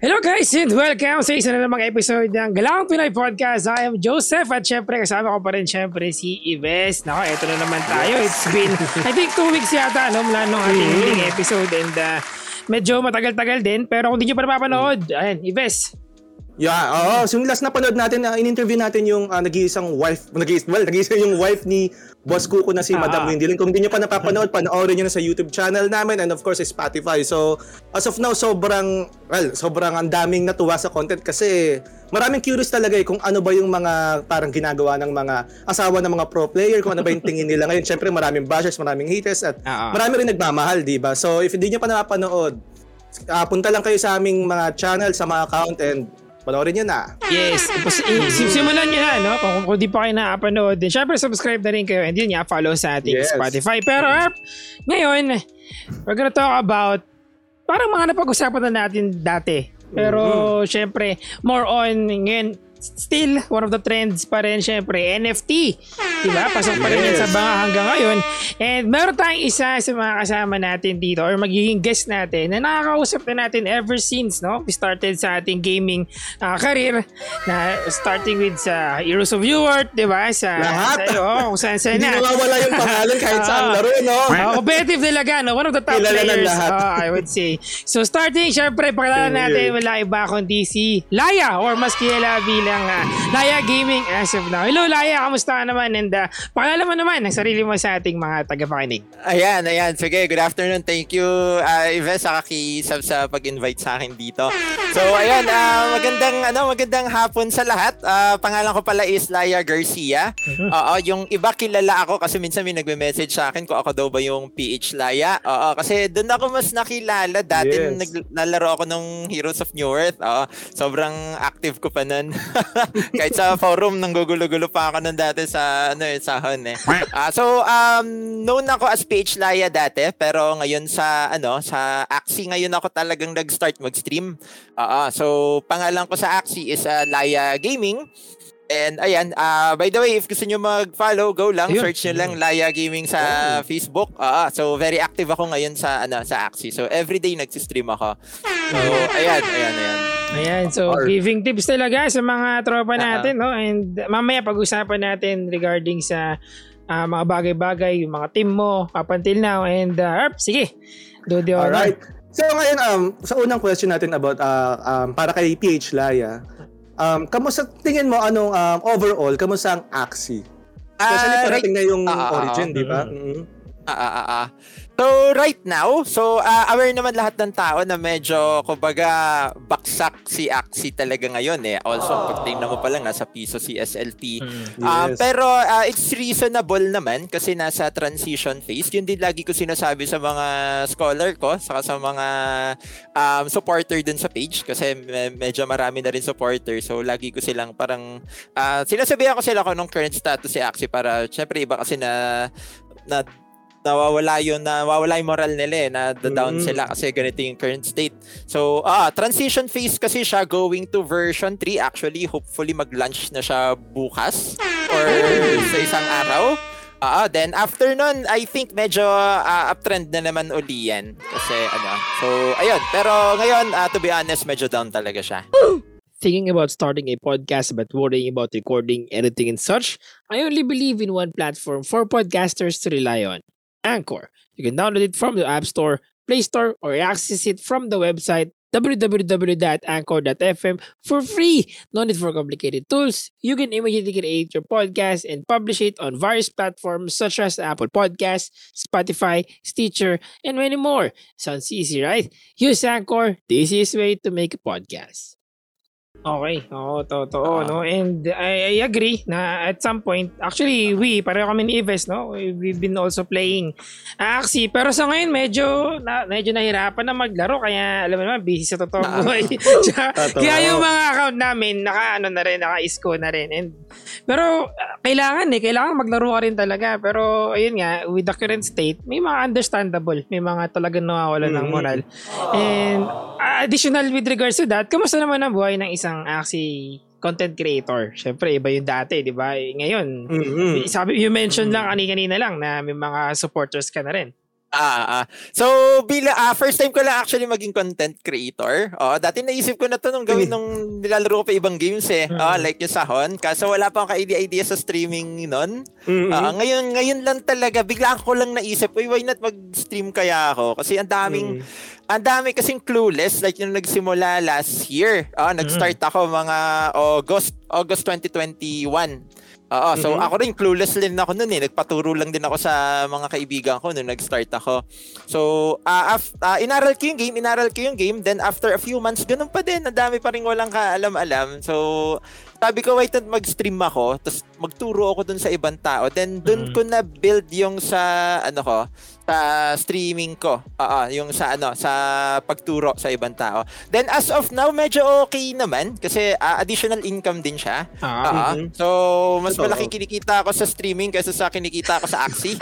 Hello guys and welcome sa isa na namang episode ng Galang Pinoy Podcast. I am Joseph at syempre kasama ko pa rin syempre si Ives. Nako, eto na naman tayo. It's been, I think two weeks yata no, mula nung ating huling episode and uh, medyo matagal-tagal din. Pero kung di nyo pa napapanood, ayan, Ives, Yeah, oo. So yung last na panood natin, uh, in-interview natin yung uh, nag-iisang wife, nag well, nag-iisa yung wife ni Boss Kuko na si uh Madam Wendy Kung hindi nyo pa napapanood, panoorin nyo na sa YouTube channel namin and of course Spotify. So, as of now, sobrang, well, sobrang ang daming natuwa sa content kasi maraming curious talaga eh kung ano ba yung mga parang ginagawa ng mga asawa ng mga pro player, kung ano ba yung tingin nila ngayon. Siyempre, maraming bashers, maraming haters at uh-huh. marami rin nagmamahal, di ba? So, if hindi nyo pa napapanood, uh, punta lang kayo sa aming mga channel, sa mga account and Panoorin nyo na. Yes. Tapos, simulan nyo na, no? Kung, kung di pa kayo nakapanood din. Siyempre, subscribe na rin kayo. And yun nga, follow sa ating yes. Spotify. Pero, Erp, ngayon, we're gonna talk about parang mga napag-usapan na natin dati. Pero, mm-hmm. syempre, more on ngayon, still, one of the trends pa rin, syempre, NFT. Diba? Pasok pa rin yes. sa banga hanggang ngayon. And meron tayong isa sa mga kasama natin dito or magiging guest natin na nakakausap na natin ever since, no? We started sa ating gaming uh, career na starting with sa Heroes of Newark, di ba? Sa, Lahat? Sa, oh, kung saan saan na. Hindi mawawala yung pangalan kahit uh, saan laro, no? Uh, competitive talaga, no? One of the top Kilala players, uh, I would say. So starting, syempre, pakilala natin, wala iba kundi si Laya or mas kilala bilang ng uh, Laya Gaming as of now. Hello Laya, kamusta ka naman? And uh, pakilala mo naman ang sarili mo sa ating mga tagapakinig. Ayan, ayan. Sige, good afternoon. Thank you, uh, Ives, sa kakisab sa pag-invite sa akin dito. So, ayan, uh, magandang, ano, magandang hapon sa lahat. Uh, pangalan ko pala is Laya Garcia. Mm-hmm. Oo, yung iba kilala ako kasi minsan may nagme-message sa akin kung ako daw ba yung PH Laya. Oo, kasi doon ako mas nakilala. Dati yes. naglalaro ako ng Heroes of New Earth. Oo, sobrang active ko pa nun. Kahit sa forum, nang gugulo-gulo pa ako nun dati sa, ano eh, sahon eh. Uh, so, um, known ako as PH Laya dati, pero ngayon sa, ano, sa Axie, ngayon ako talagang nag-start mag-stream. Uh, uh, so, pangalan ko sa Axie is uh, Laya Gaming. And ayan, uh, by the way, if gusto nyo mag-follow, go lang, Ayun. search nyo lang Laya Gaming sa oh. Facebook. Uh, so very active ako ngayon sa ano sa Axie. So everyday nagsi-stream ako. So ayan, ayan, ayan. Ayan, so Or, giving tips talaga sa mga tropa natin, uh-huh. no? And mamaya pag-usapan natin regarding sa uh, mga bagay-bagay, yung mga team mo up until now. And uh, sige, do the honor. Alright. So ngayon, um, sa unang question natin about uh, um, para kay PH Laya, Um, kamusta tingin mo anong um, overall, kamusta ang Axie? Especially uh, parating right, na yung uh, origin, uh, di ba? Mm-hmm. Ah, ah, ah, ah. So right now, so uh, aware naman lahat ng tao na medyo kumbaga baksak si Axie talaga ngayon eh. Also, oh. pag tingnan mo pa lang nasa piso si SLT. Mm, yes. uh, pero uh, it's reasonable naman kasi nasa transition phase. Yun din lagi ko sinasabi sa mga scholar ko, saka sa mga um, supporter dun sa page kasi me- medyo marami na rin supporter. So lagi ko silang parang uh, sinasabihan ko sila kung anong current status si Axie para syempre iba kasi na na nawawala yun, nawawala yung moral nila eh, na down mm. sila kasi ganito yung current state. So, ah, transition phase kasi siya going to version 3 actually, hopefully mag-launch na siya bukas or sa isang araw. Ah, uh, then after nun, I think medyo uh, uptrend na naman uli yan. Kasi ano, so ayun. Pero ngayon, uh, to be honest, medyo down talaga siya. Thinking about starting a podcast but worrying about recording, editing, and such, I only believe in one platform for podcasters to rely on. Anchor. You can download it from the App Store, Play Store, or access it from the website www.anchor.fm for free. No need for complicated tools. You can immediately create your podcast and publish it on various platforms such as Apple Podcasts, Spotify, Stitcher, and many more. Sounds easy, right? Use Anchor, the easiest way to make a podcast. Okay, oo, totoo, uh, no? And I, I agree na at some point, actually, we, pareho kami ni Ives, no? We've been also playing Axie. Pero sa ngayon, medyo, na, medyo nahirapan na maglaro. Kaya, alam mo naman, busy sa totoong buhay. kaya yung mga account namin, naka, ano na rin, naka-isco na rin. And, pero, kailangan eh, kailangan maglaro ka rin talaga. Pero, ayun nga, with the current state, may mga understandable. May mga talagang nawawala mm-hmm. ng moral. And, additional with regards to that, kamusta naman ang buhay ng isang isang Axie content creator. Siyempre, iba yung dati, di ba? Ngayon, mm-hmm. sabi, you mentioned mm-hmm. lang kanina-kanina lang na may mga supporters ka na rin. Ah, ah. So, bila, ah, first time ko lang actually maging content creator. Oh, dati naisip ko na to nung gawin nung nilalaro ko pa ibang games eh. Ah, like yung Sahon. Kaso wala pa akong ka-idea sa streaming nun. Mhm. Ah, ngayon, ngayon lang talaga, bigla ko lang naisip, uy, why not mag-stream kaya ako? Kasi ang daming, ang dami kasing clueless, like yung nagsimula last year. Ah, nag-start ako mga August, August 2021. Oo, so Mhm. ako rin clueless din ako noon eh. Nagpaturo lang din ako sa mga kaibigan ko nung nag-start ako. So, ah af- ah, inaral ko yung game, inaral ko yung game. Then after a few months, ganun pa din. Ang dami pa rin walang kaalam-alam. So, sabi ko, wait, mag-stream ako. Tapos magturo ako dun sa ibang tao. Then dun Mhm. ko na build yung sa, ano ko, sa streaming ko. Oo, yung sa ano, sa pagturo sa ibang tao. Then as of now, medyo okay naman kasi ah, additional income din siya. Ah. Mhm. So, mas malaki kinikita ako sa streaming kaysa sa kinikita ko sa Axie.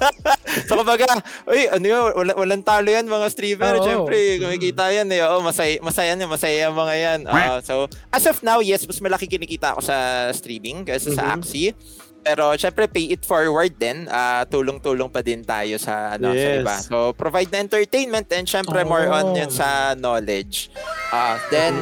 so, kumbaga, uy, ano yun, wala, walang talo yan mga streamer. Oo. Siyempre, kumikita yan eh. Oo, masaya, masaya yan, masaya mga yan. Oo, so, as of now, yes, mas malaki kinikita ako sa streaming kaysa sa Mhm. Axie. Pero syempre pay it forward din. Ah, tulong-tulong pa din tayo sa ano sa Yes. iba. So provide na entertainment and syempre more on Oh. yun sa knowledge. Ah, then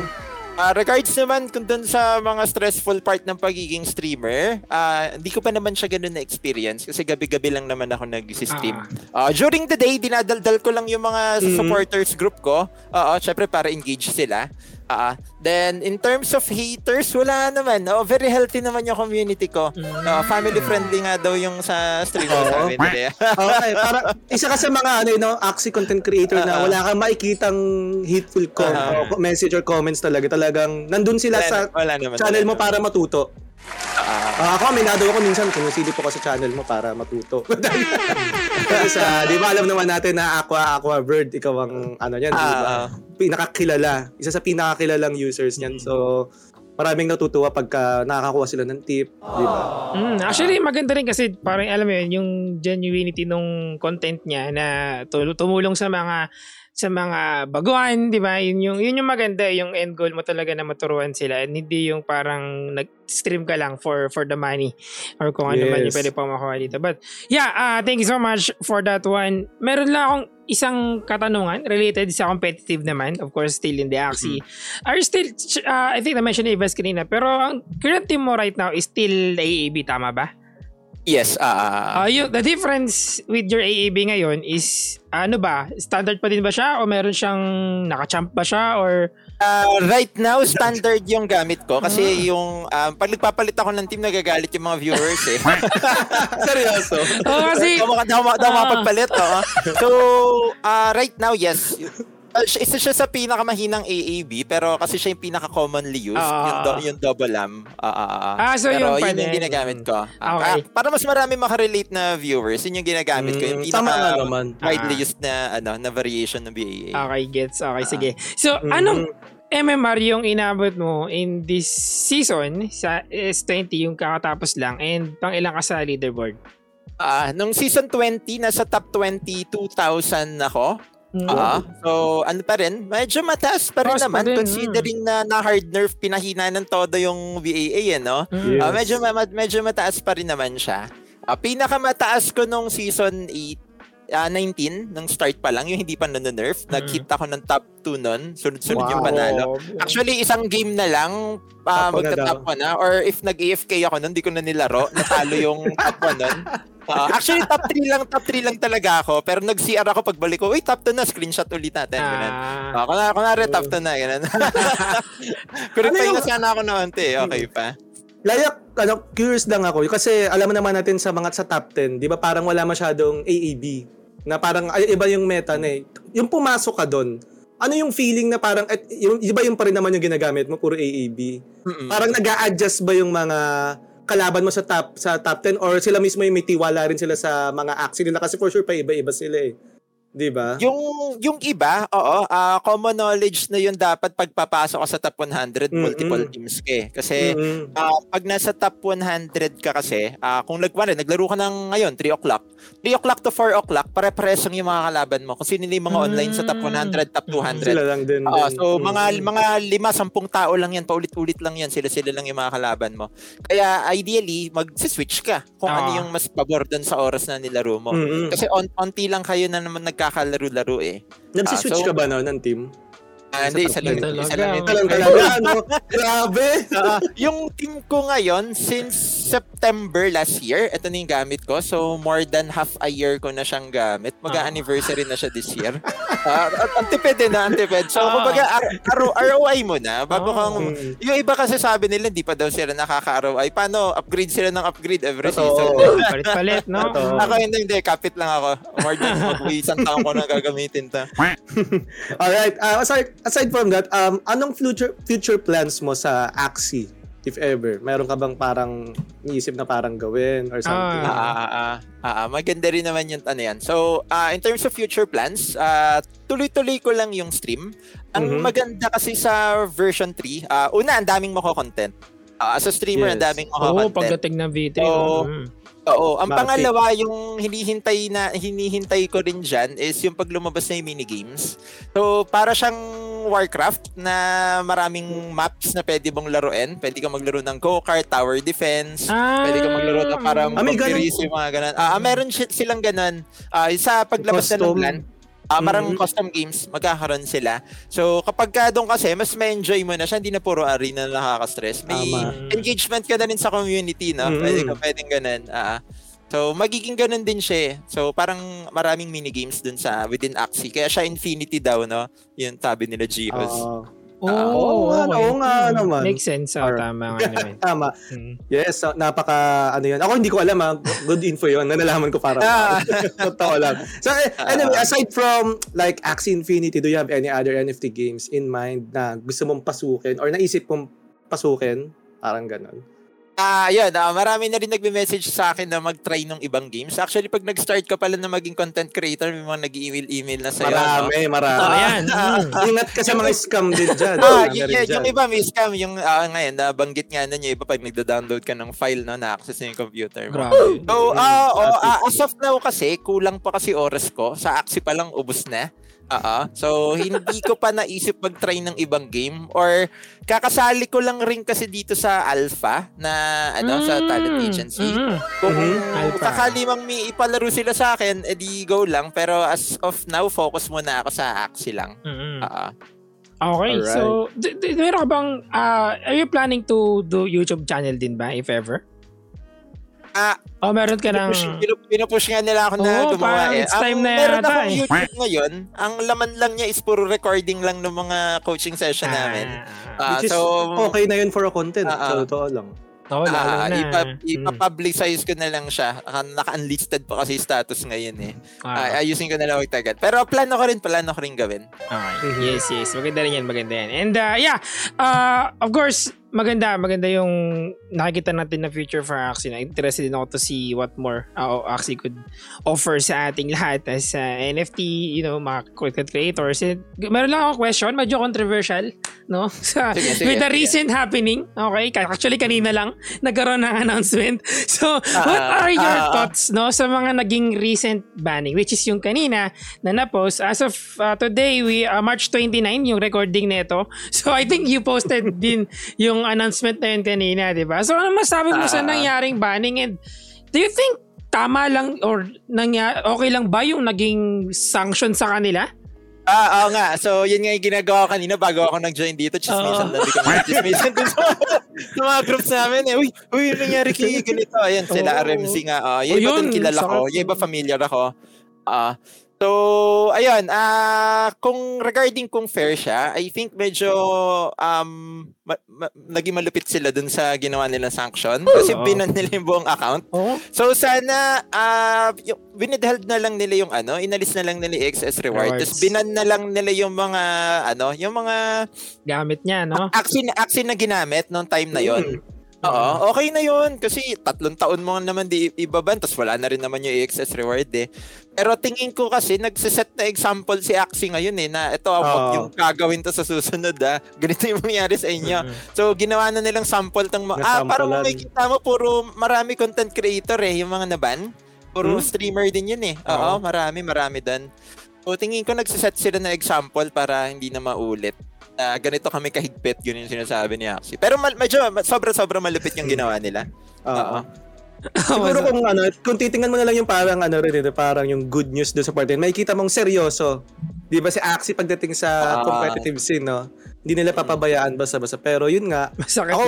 ah, regards naman kung dun sa mga stressful part ng pagiging streamer, ah, hindi ko pa naman siya ganun na experience kasi gabi-gabi lang naman ako nag-stream. Ah, during the day, dinadaldal ko lang yung mga Mhm. supporters group ko. Oo, syempre para engage sila. Ah, then in terms of haters, wala naman. Oh, very healthy naman yung community ko. Ah, family friendly nga daw yung sa stream ko nila. Okay, para isa ka sa mga ano, you know, Axie content creator na Ah, ah. wala kang makikitang hateful com- o message or comments talaga. Talagang nandun sila Wala- sa wala naman, channel wala mo naman. para matuto. Ah, Ah, ako, minado ako minsan, kumusilip ako sa channel mo para matuto. Kasi sa, di ba alam naman natin na Aqua, Aqua Bird, ikaw ang, ano yan, di ba? Ah, Pinakakilala. Isa sa pinakakilalang users niyan. So, maraming natutuwa pagka nakakakuha sila ng tip, di ba? Mm, actually, maganda rin kasi parang alam mo yun, yung genuinity nung content niya na tul- tumulong sa mga sa mga baguhan, di ba? Yun yung, yun yung maganda, yung end goal mo talaga na maturuan sila and hindi yung parang nag-stream ka lang for for the money or kung ano man yung Yes. pwede pa makuha dito. But yeah, uh, thank you so much for that one. Meron lang akong isang katanungan related sa competitive naman. Of course, still in the Axie. Are you still, uh, I think na-mention ni Ives kanina, pero ang current team mo right now is still AAB, tama ba? Yes, ah, Uh, yung, the difference with your AAB ngayon is, ano ba, standard pa din ba siya o meron siyang nakachamp ba siya or Ah, right now, standard yung gamit ko kasi yung um, pag nagpapalit ako ng team, nagagalit yung mga viewers eh. Seryoso? Oh, kasi Daw daw daw Ah. makapagpalit, oo. So, ah, right now, yes. Uh, isa siya sa pinakamahinang AAB pero kasi siya yung pinaka-commonly used, Ah. yung, do- yung double am. Ah, ah, ah. Ah, so pero yun pa yun yung ginagamit ko. Ah, Okay. ah, para mas marami makarelate na viewers, yun yung ginagamit ko. Yung Mm, pinaka naman. widely Ah. used na ano na variation ng BAA. Okay, gets. Okay, Ah. sige. So, Mm. anong MMR yung inabot mo in this season sa S20 yung kakatapos lang and pang ilang ka sa leaderboard? Ah, nung season 20 nasa top 22,000 ako. Mm. Ah, so ano pa rin, medyo mataas pa rin Mataas pa naman rin, considering na na hard nerf pinahina ng todo yung BAA eh, no? Mm. Ah, Yes. medyo ma- ma- medyo mataas pa rin naman siya. Ah, pinakamataas ko nung season 8 ah, 19 nung start pa lang yung hindi pa nano-nerf. Nag-hit ako ng top 2 nun. Sunod-sunod yung Wow. panalo. Actually, isang game na lang uh, magta-top 1 na. Or if nag-AFK ako nun, di ko na nilaro. Natalo yung top 1 nun. Ah, actually, top 3 lang, top 3 lang talaga ako. Pero nag-CR ako pagbalik ko, uy, top 2 na, screenshot ulit natin. Ganun. Ah, Ah, kunwari, kunwari top 2 na, ganun. Correct Ano pa yung- na sana ako naman, te. Okay pa. Layak, ano, curious lang ako. Kasi alam mo naman natin sa mga sa top 10, di ba parang wala masyadong AAB. Na parang ay, iba yung meta na eh. Yung pumasok ka doon, ano yung feeling na parang, at, yung, iba yung pa rin naman yung ginagamit mo, puro AAB. Mm-mm. Parang nag adjust ba yung mga kalaban mo sa top sa top 10 or sila mismo yung may tiwala rin sila sa mga action nila kasi for sure pa iba-iba sila eh. Di ba? Yung yung iba, oo, ah, common knowledge na yun dapat pagpapasok ka sa top 100 Mm-mm. multiple teams ka eh. Kasi Mm-mm. ah, pag nasa top 100 ka kasi, ah, kung nagwari, naglaro ka ng ngayon 3 o'clock, 3 o'clock to 4 o'clock, pare-pares yung mga kalaban mo. Kung sino yung mga online sa top 100, top 200. Sila lang din. Din. so mga Mm. mga lima, sampung tao lang yan, paulit-ulit lang yan, sila-sila lang yung mga kalaban mo. Kaya ideally, mag-switch ka kung ano Ah. yung mas pabor doon sa oras na nilaro mo. Mm-mm. Kasi on onti lang kayo na naman nagkakalaro-laro eh. Nagsiswitch Ah, so- ka ba no, ng team? Ah, hindi, isa lang, isa lang. Ito lang talaga, ano? Grabe! Ah, yung team ko ngayon, since September last year, ito na yung gamit ko. So, more than half a year ko na siyang gamit. Mag-anniversary na siya this year. At ang tipid din na, ang tipid. So, Ah. kumbaga, R- R- ROI mo na. Bago kang, Mm. yung iba kasi sabi nila, hindi pa daw sila nakaka-ROI. Paano? Upgrade sila ng upgrade every season. Palit-palit, no? Ako hindi, hindi. Kapit lang ako. More than mag-isang taon ko na gagamitin ta. Alright, uh, aside, aside from that, um, anong future future plans mo sa Axie? If ever, meron ka bang parang iisip na parang gawin or something? Ah, ah, ah, ah, ah, maganda rin naman yung ano yan. So, ah, in terms of future plans, ah, tuloy-tuloy ko lang yung stream. Ang Mhm. maganda kasi sa version 3, ah, una, ang daming mako-content. Ah, as a streamer, ang Yes. daming Oo, mako-content. pagdating ng V3. Oo. mm. Oo, ang Matik. pangalawa, yung hinihintay na hinihintay ko rin dyan is yung pag lumabas na yung minigames. So, para siyang Warcraft na maraming maps na pwede mong laruin. Pwede ka maglaro ng go-kart, tower defense, Ah, Pwede ka maglaro na parang Ah, may pag-series, yung mga ganun. Ah, ah, meron si- silang ganun. Ah, sa paglabas na ng Custom. Plan, ah, marang Mhm. custom games, magkakaroon sila. So, kapag ka doon kasi, mas ma-enjoy mo na siya, hindi na puro arena na nakaka-stress. May Tama. engagement ka na rin sa community, no? Mhm. Pwede ka, pwedeng ganun. Ah, so, magiging ganun din siya. eh. So, parang maraming minigames dun sa within Axie. Kaya siya Infinity daw, no? Yung tabi nila Jihos. Ah, Oo, Oo nga, okay. oo nga Mm, naman. Makes sense. Oh, Alright. tama nga naman. tama. Mm. Yes, so, napaka ano yan. Ako hindi ko alam ha. Good info yun. Nalalaman ko para. Ah. Totoo lang. So eh, anyway, aside from like Axie Infinity, do you have any other NFT games in mind na gusto mong pasukin or naisip mong pasukin? Parang ganon. Ah, yun. ah, marami na rin nagme-message sa akin na mag-try ng ibang games. Actually, pag nag-start ka pala na maging content creator, may mga nag-email-email na sa'yo. no? Marami, marami. Oh, yan. Mm. Ingat ka sa mga scam din dyan. Ah, Marami y- y- yung iba may scam, yung ah, ngayon, nabanggit nga nun yung iba pag nagda-download ka ng file na na-access na yung computer mo. Grabe. So, ah, oh, ah, as of now kasi, kulang pa kasi oras ko. Sa Axie pa lang, ubos na. Oo. So, hindi ko pa naisip mag-try ng ibang game or kakasali ko lang rin kasi dito sa Alpha na ano sa talent agency. Mm. Kung Mhm. Alpha. sakali mang may ipalaro sila sa akin, edi go lang. Pero as of now, focus muna ako sa Axie lang. Mm. Oo. Okay, Alright. so d- d- meron ka bang ah, are you planning to do YouTube channel din ba if ever? Ah, O meron ka ng Pinupush, pinu- pinupush nga nila ako na Oo, gumawa eh. it's time na meron yata akong eh. YouTube ngayon, ang laman lang niya is puro recording lang ng mga coaching session namin. Ah, Ah, Which is so, okay na yun for a content. Ah, ah. So, totoo lang. Oo, lalo ah, na. ipa, Mm. ipa-publicize ko na lang siya. Naka- Naka-unlisted pa kasi status ngayon eh. Ah, Ah, ayusin ko na lang magtagal. Pero plano ko rin, plano ko rin gawin. Okay. Mhm. Yes, yes. Maganda rin yan, maganda yan. And uh, yeah, uh, of course, maganda, maganda yung nakikita natin na future for Axie. Na interested din ako to see what more uh, Axie could offer sa ating lahat as uh, NFT, you know, mga content creators. And, meron lang ako question, medyo controversial, no? Sa, Sige, sige, with the sige. recent happening, okay? Actually, kanina lang, nagkaroon ng announcement. So, what Ah, are your ah. thoughts, no, sa mga naging recent banning, which is yung kanina na na-post. As of uh, today, we uh, March 29, yung recording nito. So, I think you posted din yung announcement na yun kanina, di ba? So, ano masabi mo sa Ah. nangyaring banning and do you think tama lang or nangya okay lang ba yung naging sanction sa kanila? Ah, oo nga. So, yun nga yung ginagawa ko kanina bago ako nag-join dito. Chismisan lang din kami. Chismisan din sa, sa mga groups namin eh. Uy, uy, yung nangyari kay ganito. Ayan, sila Oo. RMC nga. Oh, Oh, yung iba yun, dun kilala ko. Yung iba familiar ako. Ah, so, ayun. Ah, kung regarding kung fair siya, I think medyo um, ma- ma- naging malupit sila dun sa ginawa nilang sanction. Kasi Oo. binan nila yung buong account. Oo. So sana uh, yung winitheld na lang nila yung ano, inalis na lang nila yung excess reward. Rewards. Tapos binan na lang nila yung mga ano, yung mga Gamit niya, no? action action na ginamit noong time na yon. Oo, okay na yun. Kasi tatlong taon mo naman di ibaban, tapos wala na rin naman yung excess reward eh. Pero tingin ko kasi, nagsiset na example si Axie ngayon eh, na ito, Oo. uh yung gagawin to sa susunod ah. Ganito yung mangyari sa inyo. So, ginawa na nilang sample tang mga, ah, parang makikita mo, puro marami content creator eh, yung mga naban. Puro Hmm? streamer din yun eh. Oo, marami, marami doon. So, tingin ko nagsiset sila na example para hindi na maulit. Na ganito kami kahigpit, yun yung sinasabi ni Axie. Pero mal- medyo, sobra-sobra malupit yung ginawa nila. Oo. Siguro kung ano, kung titingnan mo na lang yung parang ano rin ito, parang yung good news doon sa part din, makikita mong seryoso. 'Di ba si Axie pagdating sa Ah. competitive scene, no? Hindi nila papabayaan basta-basta. Pero yun nga, Masakit ako,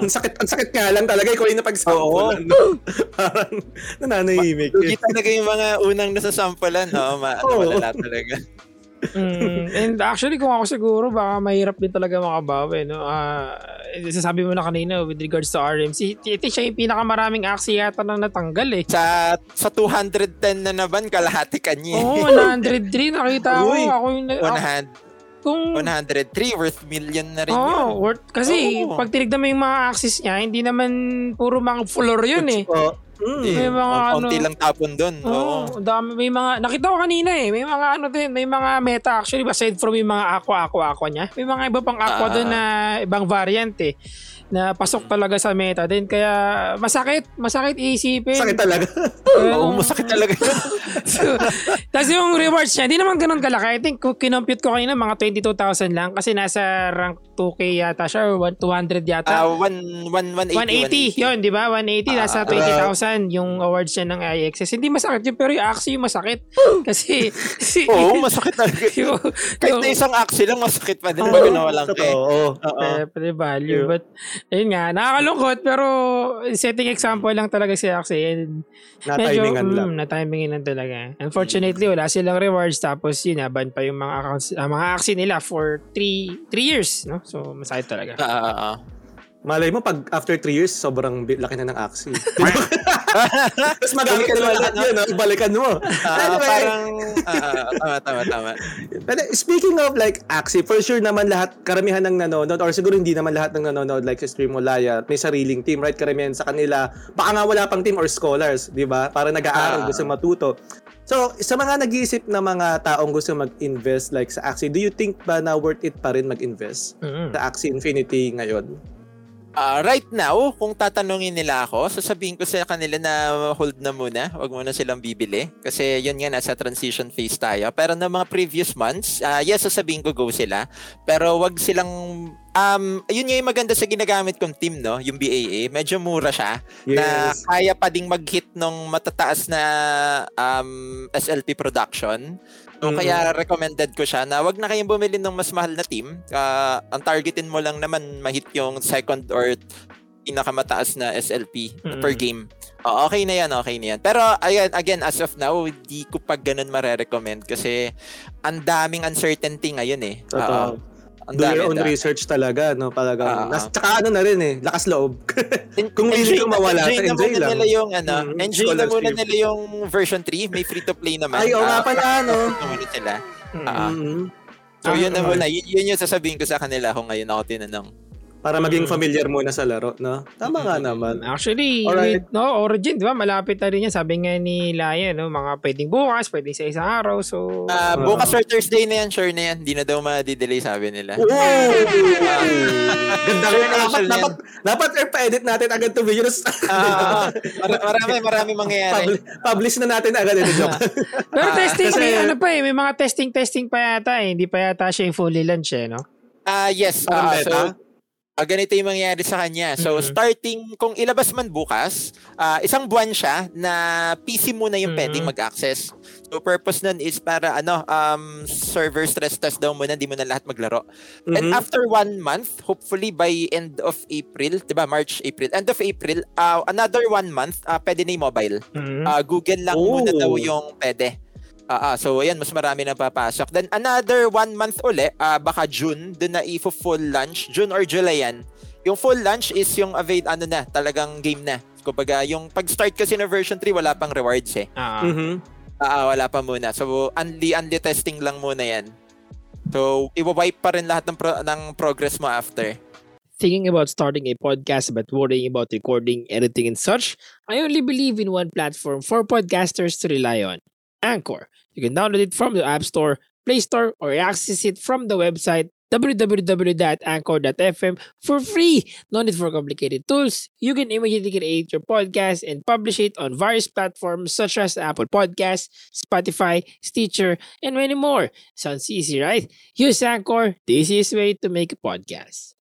ang sakit, ang sakit nga lang talaga. Ikaw yung napagsampulan. no? parang nananahimik. Lugi talaga yung mga unang nasasampulan, no? Ma- ano, Oo. malala talaga. Mm, and actually, kung ako siguro, baka mahirap din talaga makabawi. No? Ah, sasabi mo na kanina with regards to RMC, I think siya yung pinakamaraming aksi yata na natanggal eh. Sa sa 210 na naban, kalahati kanya. Oo, oh, 103 nakita ko. Uy, Ako yung... Ako, 100, kung, 103 worth million na rin Oo, yun. worth, kasi Oo. pag tinignan mo yung mga axis niya, hindi naman puro mga floor yun eh. Oh, mm. Eh, May mga konti ano- lang tapon doon. Oo, Oo. ang dami may mga nakita ko kanina eh. May mga ano din, may mga meta actually aside from yung mga aqua aqua aqua niya. May mga iba pang aqua Ah. doon na ibang variant eh na pasok talaga sa meta din kaya masakit masakit iisipin Sakit talaga. Oo, nung- masakit talaga yun. so, Tapos yung rewards niya, di naman ganun kalaki. I think kinompute ko kanina, mga 22,000 lang kasi nasa rank 2K yata siya or 1- 200 yata. Ah, one, one, 180. 180, yun, di ba? 180, nasa Ah, 20,000 yung awards niya ng IXS. Hindi masakit yun, pero yung Axie yung masakit. Kasi, si, Oo, masakit talaga. yung, Kahit yung, na isang axle lang, masakit pa din Oo, pag nawalan ka eh. Totoo. Oo. eh, pwede value. Yeah. But, ayun nga, nakakalungkot, pero setting example lang talaga si Axie. And Na-timingan medyo, lang. Mm, na-timingan lang talaga. Unfortunately, wala silang rewards. Tapos yun, naban pa yung mga accounts, ah, mga Axie nila for 3 3 years. No? So, masakit talaga. Ah, ah, ah. Malay mo, pag after 3 years, sobrang laki na ng Axie. Tapos magamit ka na lahat yun, no? Balikan mo. Ah, Anyway, parang, ah, tama, tama, tama. Pero speaking of like Axie, for sure naman lahat, karamihan ng nanonood, or siguro hindi naman lahat ng nanonood like sa Stream Molaya, may sariling team, right? Karamihan sa kanila, baka nga wala pang team or scholars, di ba? Para nag-aaral, Ah. gusto matuto. So, sa mga nag-iisip na mga taong gusto mag-invest like sa Axie, do you think ba na worth it pa rin mag-invest Mm. sa Axie Infinity ngayon? Ah, right now, kung tatanungin nila ako, sasabihin ko sa kanila na hold na muna, wag muna silang bibili. Kasi yun nga, nasa transition phase tayo. Pero na mga previous months, ah, yes, sasabihin ko go sila. Pero wag silang, um, yun nga yung maganda sa ginagamit kong team, no? Yung BAA. Medyo mura siya. Na Yes. kaya pa ding mag-hit ng matataas na um, SLP production. So, Mm. kaya recommended ko siya na wag na kayong bumili ng mas mahal na team. Ah, ang targetin mo lang naman mahit yung second or pinakamataas na SLP Mm. per game. Oh, okay na yan, okay na yan. Pero ayan, again, as of now, hindi ko pa ganun mare-recommend kasi ang daming uncertainty ngayon eh. Oo. Totoo. Ang Do dami. your own research talaga, no? Talagang, Ah. nas, tsaka ano na rin eh, lakas loob. Kung willing kang mawala, enjoy na enjoy lang. nila yung ano, Mm, enjoy na muna nila yung version 3, may free to play naman. Ay, oo nga Ah, pala, no? na muna sila. Ah. Mhm. So yun na muna, y- yun yung sasabihin ko sa kanila kung ngayon ako tinanong. Para maging Mm. familiar muna sa laro, no? Tama nga naman. Actually, Alright. no, Origin, di ba? Malapit na rin yan. Sabi nga ni Laya, no? Mga pwedeng bukas, pwedeng sa isang araw. So, Ah, Ah. bukas or Thursday na yan, sure na yan. Hindi na daw ma-delay sabi nila. Wow! Ganda rin. Sure na, Dapat, na dapat, dapat pa-edit natin agad to video. Ah, mar- marami, marami mangyayari. publi- publish na natin agad. Ito joke. pero Ah, testing, kasi- may ano pa eh. May mga testing-testing pa yata eh. Hindi pa yata siya yung fully launch eh, no? Ah, yes. Parang ah, beta? so, ah, ganito yung mangyayari sa kanya. So, Mhm. starting, kung ilabas man bukas, ah, isang buwan siya na PC muna yung Mhm. pwedeng mag-access. So, purpose nun is para, ano, um, server stress test daw muna, di mo na lahat maglaro. And Mhm. after one month, hopefully by end of April, di ba, March, April, end of April, ah, another one month, ah, pwede na yung mobile. Mm. Ah, Google lang Oh. muna daw yung pwede. Ah, ah, so ayan, mas marami na papasok. Then another one month uli, ah, baka June, dun na ifo full launch, June or July yan. Yung full launch is yung avail, ano na, talagang game na. Kumbaga, yung pag-start kasi na version 3, wala pang rewards eh. Ah. Mhm. Ah, ah, wala pa muna. So, only, only testing lang muna yan. So, iwa-wipe pa rin lahat ng, pro- ng progress mo after. Thinking about starting a podcast but worrying about recording, editing, and such? I only believe in one platform for podcasters to rely on Anchor. You can download it from the App Store, Play Store, or access it from the website www.anchor.fm for free. No need for complicated tools. You can immediately create your podcast and publish it on various platforms such as Apple Podcasts, Spotify, Stitcher, and many more. Sounds easy, right? Use Anchor, the easiest way to make a podcast.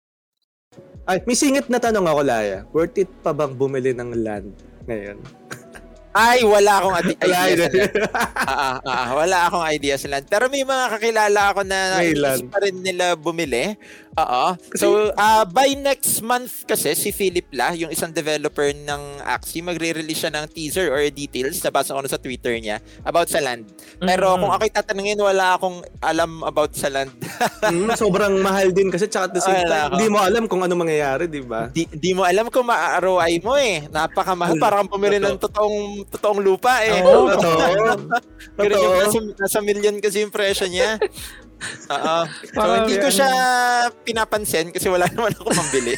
Ay, may singit na tanong ako, Laya. Worth it pa bang bumili ng land ngayon? Ay, wala akong Wala idea. land. Ah, ah, ah, wala akong idea sa land. Pero may mga kakilala ako na land. pa rin nila bumili. Oo. So, ah, by next month kasi, si Philip La, yung isang developer ng Axie, magre-release siya ng teaser or details, nabasa ko na sa Twitter niya, about sa land. Pero Mhm. kung ako'y tatanungin, wala akong alam about sa land. Mm, sobrang mahal din kasi tsaka at the same time, hindi mo alam kung ano mangyayari, di ba? di, di mo alam kung ma-ROI mo eh. Napakamahal. Parang kang bumili ng totoong, totoong lupa eh. Oo, totoo. Ganun yung nasa, nasa million kasi yung presyo niya. Oo. So, hindi ko yan. siya pinapansin kasi wala naman ako mambili.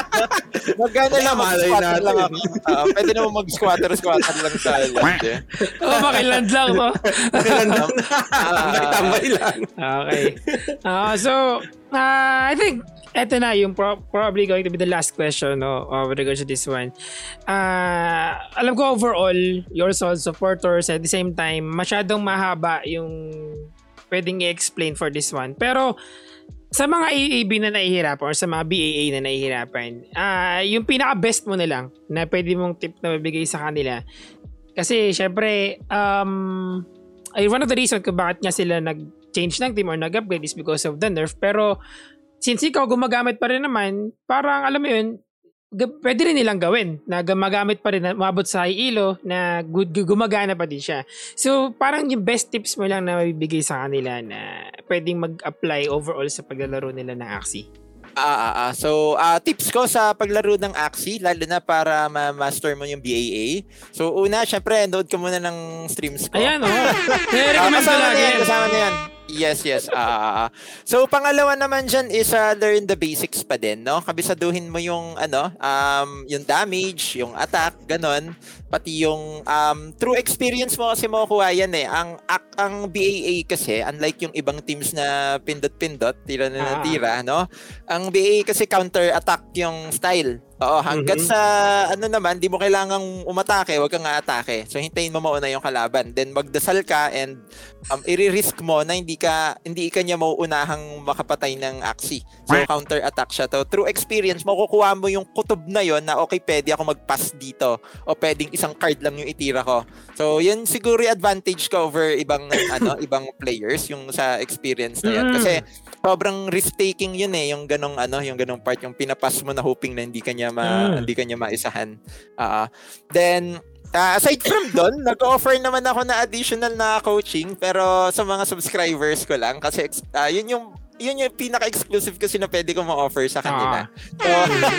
Magkano lang, mag-squatter lang natin. ako. Oo, pwede naman mag-squatter-squatter lang sa land eh. Oh, makiland lang, no? Tambay-tambay lang. Okay. Uh, so, uh, I think eto na yung pro- probably going to be the last question no uh, with regards to this one. Uh, alam ko overall, you're solid supporters at the same time, masyadong mahaba yung pwedeng i-explain for this one. Pero sa mga AAB na nahihirapan or sa mga BAA na nahihirapan, ah yung pinaka-best mo na lang na pwede mong tip na mabigay sa kanila. Kasi syempre, um, ay one of the reasons kung bakit nga sila nag-change ng team or nag-upgrade is because of the nerf. Pero since ikaw gumagamit pa rin naman, parang alam mo yun, g- pwede rin nilang gawin na gumagamit pa rin, na umabot sa high elo na good, gu- gumagana pa din siya. So parang yung best tips mo lang na mabibigay sa kanila na pwedeng mag-apply overall sa paglalaro nila ng Axie. Ah, ah, ah. So, ah, tips ko sa paglaro ng Axie, lalo na para ma-master mo yung BAA. So, una, syempre, nood ka muna ng streams ko. Ayan, oh. Ah, Nire-recommend ko kasama na yan, kasama na yan. Yes, yes. Ah. So, pangalawa naman dyan is uh, learn the basics pa din, no? Kabisaduhin mo yung, ano, um, yung damage, yung attack, ganon. Pati yung, um, through experience mo kasi makukuha yan eh. Ang, ak- ang BAA kasi, unlike yung ibang teams na pindot-pindot, tira na Ah. tira, no? Ang BAA kasi counter-attack yung style. Oo, hanggat Mhm. sa ano naman, di mo kailangang umatake, wag kang atake. So hintayin mo mauna yung kalaban. Then magdasal ka and um, i-risk mo na hindi ka hindi ka niya mauunahang makapatay ng Axie. So counter attack siya to. Through experience, makukuha mo yung kutob na yon na okay, pwede ako mag-pass dito o pwedeng isang card lang yung itira ko. So yun siguro yung advantage ko over ibang ano, ibang players yung sa experience na yun. Mm. Kasi sobrang risk taking yun eh, yung ganong ano, yung ganong part yung pinapas mo na hoping na hindi kanya ma Mm. hindi kanya maisahan. Ah, then ah, aside from doon, nag-offer naman ako na additional na coaching pero sa mga subscribers ko lang kasi ah, yun yung yun yung pinaka-exclusive kasi na pwede ko ma-offer sa kanila. So,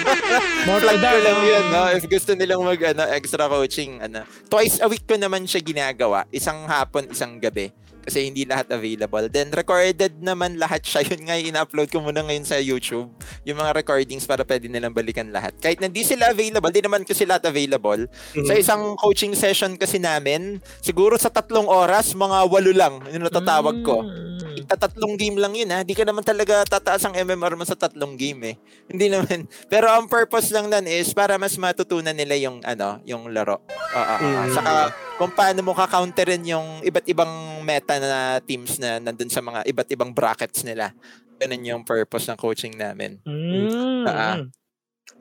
More ko that, lang yun, no? If gusto nilang mag, ano, extra coaching, ano. Twice a week ko naman siya ginagawa. Isang hapon, isang gabi. Kasi hindi lahat available. Then, recorded naman lahat siya. Yun nga, yung in-upload ko muna ngayon sa YouTube. Yung mga recordings para pwede nilang balikan lahat. Kahit na hindi sila available, di naman kasi lahat available. Sa isang coaching session kasi namin, siguro sa tatlong oras, mga walo lang yung natatawag ko Mm. Tatlong game lang yun ha. Di ka naman talaga tataas ang MMR mo sa tatlong game eh. Hindi naman. Pero ang purpose lang nun is para mas matutunan nila yung ano, yung laro. Oo. oo, oo. Mm. Saka kung paano mo ka-counterin yung iba't ibang meta na teams na nandun sa mga iba't ibang brackets nila. Ganun yung purpose ng coaching namin. Mm. Ah.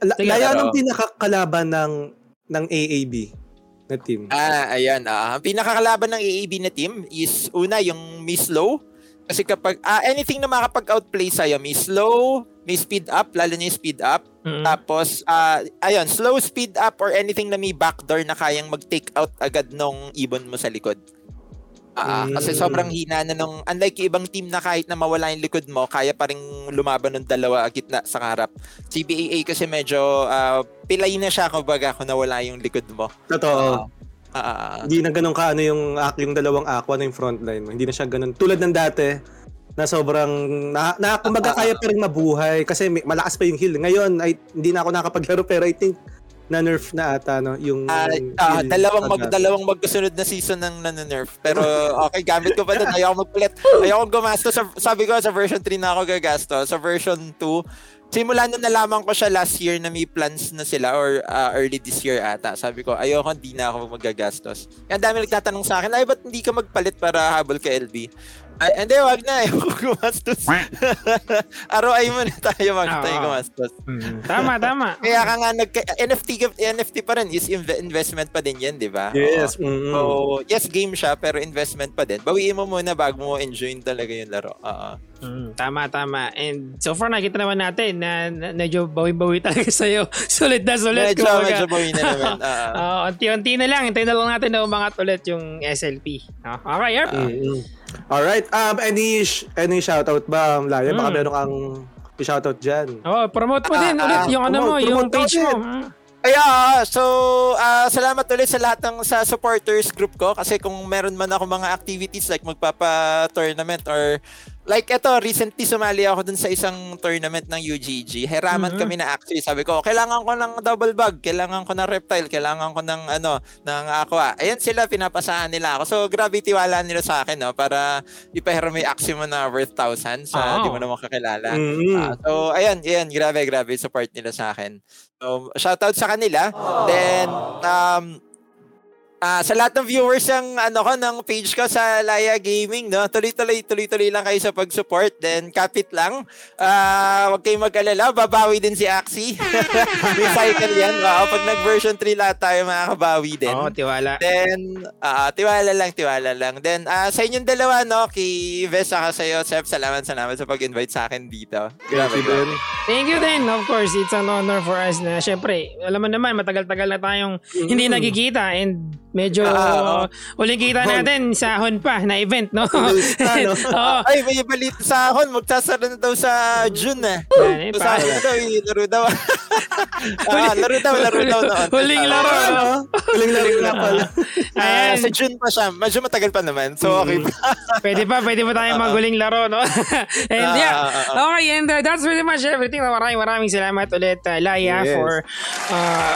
La- Sige, Laya, anong pinakakalaban ng ng AAB na team? Ah, ayan. Ah, ang pinakakalaban ng AAB na team is una yung Miss Low. Kasi kapag ah, anything na makapag-outplay sa'yo, may slow, may speed up, lalo na yung speed up. Mm. Tapos, ah, ayun, slow speed up or anything na may backdoor na kayang mag-take out agad nung ibon mo sa likod. Ah, Mm. Kasi sobrang hina na nung, unlike yung ibang team na kahit na mawala yung likod mo, kaya pa rin lumaban ng dalawa gitna sa harap. Si BAA kasi medyo ah, pilay na siya kumbaga kung nawala yung likod mo. Totoo. Ah, ah, ah. Hindi na ganun ka ano yung, yung dalawang aqua na yung frontline mo. Hindi na siya ganun. Tulad ng dati, na sobrang na, na kumbaga kaya pa rin mabuhay kasi may, malakas pa yung heal. Ngayon ay hindi na ako nakapaglaro pero I think na nerf na ata no yung Ah, ah, dalawang mag, dalawang magkasunod na season ng nanerf. Pero okay, gamit ko pa din. Ayoko magpalit. Ayoko gumastos. Sa, sabi ko sa version 3 na ako gagasto. Sa version 2, simula nung nalaman ko siya last year na may plans na sila or ah, early this year ata. Sabi ko, ayoko hindi na ako magagastos. Ang dami nagtatanong sa akin, ay ba't hindi ka magpalit para habol ka LB? Ay, hindi, wag na. Ayoko gumastos. ROI mo na tayo, wag Oo. tayo gumastos. Mm, tama, tama. Kaya ka nga nag NFT ka- NFT pa rin is inve- investment pa din 'yan, 'di ba? Yes. Oo. mm So, yes, game siya pero investment pa din. Bawiin mo muna bago mo enjoy talaga yung laro. Oo. Mm, tama, tama. And so far, nakita naman natin na, na medyo bawi-bawi talaga sa'yo. Sulit na sulit. Medyo, kumbaga. medyo bawi na naman. Oo. Oo, unti-unti na lang. Hintayin na lang natin na umangat ulit yung SLP. No? Okay, yep. mm Alright, um, any, sh- any shoutout ba, Laya? Baka Mm. meron kang shoutout dyan. Oh, promote mo Ah, din ulit ah, yung ano mo, promote, yung page mo. Kaya, so, ah, salamat ulit sa lahat ng sa supporters group ko kasi kung meron man ako mga activities like magpapa-tournament or like eto, recently sumali ako dun sa isang tournament ng UGG. Heraman Mhm. kami na actually. Sabi ko, kailangan ko ng double bug, kailangan ko ng reptile, kailangan ko ng ano, ng aqua. Ayan sila, pinapasahan nila ako. So, grabe tiwala nila sa akin, no, para ipahiram may Aximo na worth thousands sa Oo. di mo naman kakilala. Mm-mm. Ah, so, ayan, ayan, grabe, grabe support nila sa akin. So, shoutout sa kanila. Then, um, ah sa lahat ng viewers ng ano ko ng page ko sa Laya Gaming no tuloy-tuloy tuloy-tuloy lang kayo sa pag-support then kapit lang ah wag kayong mag-alala babawi din si Axie recycle yan wow, pag nag version 3 lahat tayo makakabawi din Oo, tiwala. Then, ah tiwala lang, tiwala lang. Then, ah sa inyong dalawa, no, kay Ves, saka sa'yo, Seb, salamat, salamat sa pag-invite sa akin dito. Grabe din. Thank you din. Of course, it's an honor for us na syempre, alam mo naman, matagal-tagal na tayong hindi nagkikita and medyo Ah, uling kita Hon. natin sa Hon pa na event, no? Na, no? Oo. Ay, may balita sa akin, magsasara na daw sa June, eh. Yan, eh, So, pa- daw, laro daw. ah, laro daw, laro daw noon. Huling laro. Ah, Ano? Huling laro na pala. ah, Ayan. sa June pa siya. Medyo matagal pa naman. So, okay pa. Pwede pa, pwede pa tayong maguling laro, no? and Ah, yeah, ah, ah, okay, and uh, that's pretty much everything. Maraming maraming salamat ulit, uh, Laya, Yes. for uh,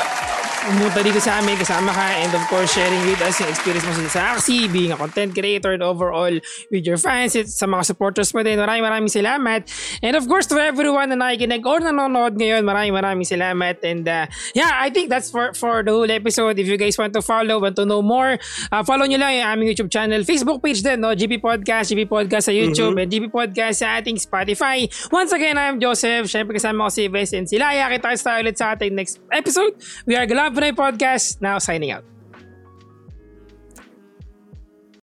pumunta dito sa amin, kasama ka, and of course, sharing with us yung experience mo sa Axie, being a content creator, and overall with your fans, at sa mga supporters mo din. Maraming maraming salamat. And of course, to everyone na nakikinig or nanonood ngayon, maraming maraming salamat. And uh, yeah, I think that's for for the whole episode. If you guys want to follow, want to know more, uh, follow nyo lang yung aming YouTube channel, Facebook page din, no? GP Podcast, GP Podcast sa YouTube, and GP Podcast sa ating Spotify. Once again, I'm Joseph. Siyempre kasama ko si Ves and si Laya. Kita tayo ulit sa ating next episode. We are Galab Podcast, now signing out.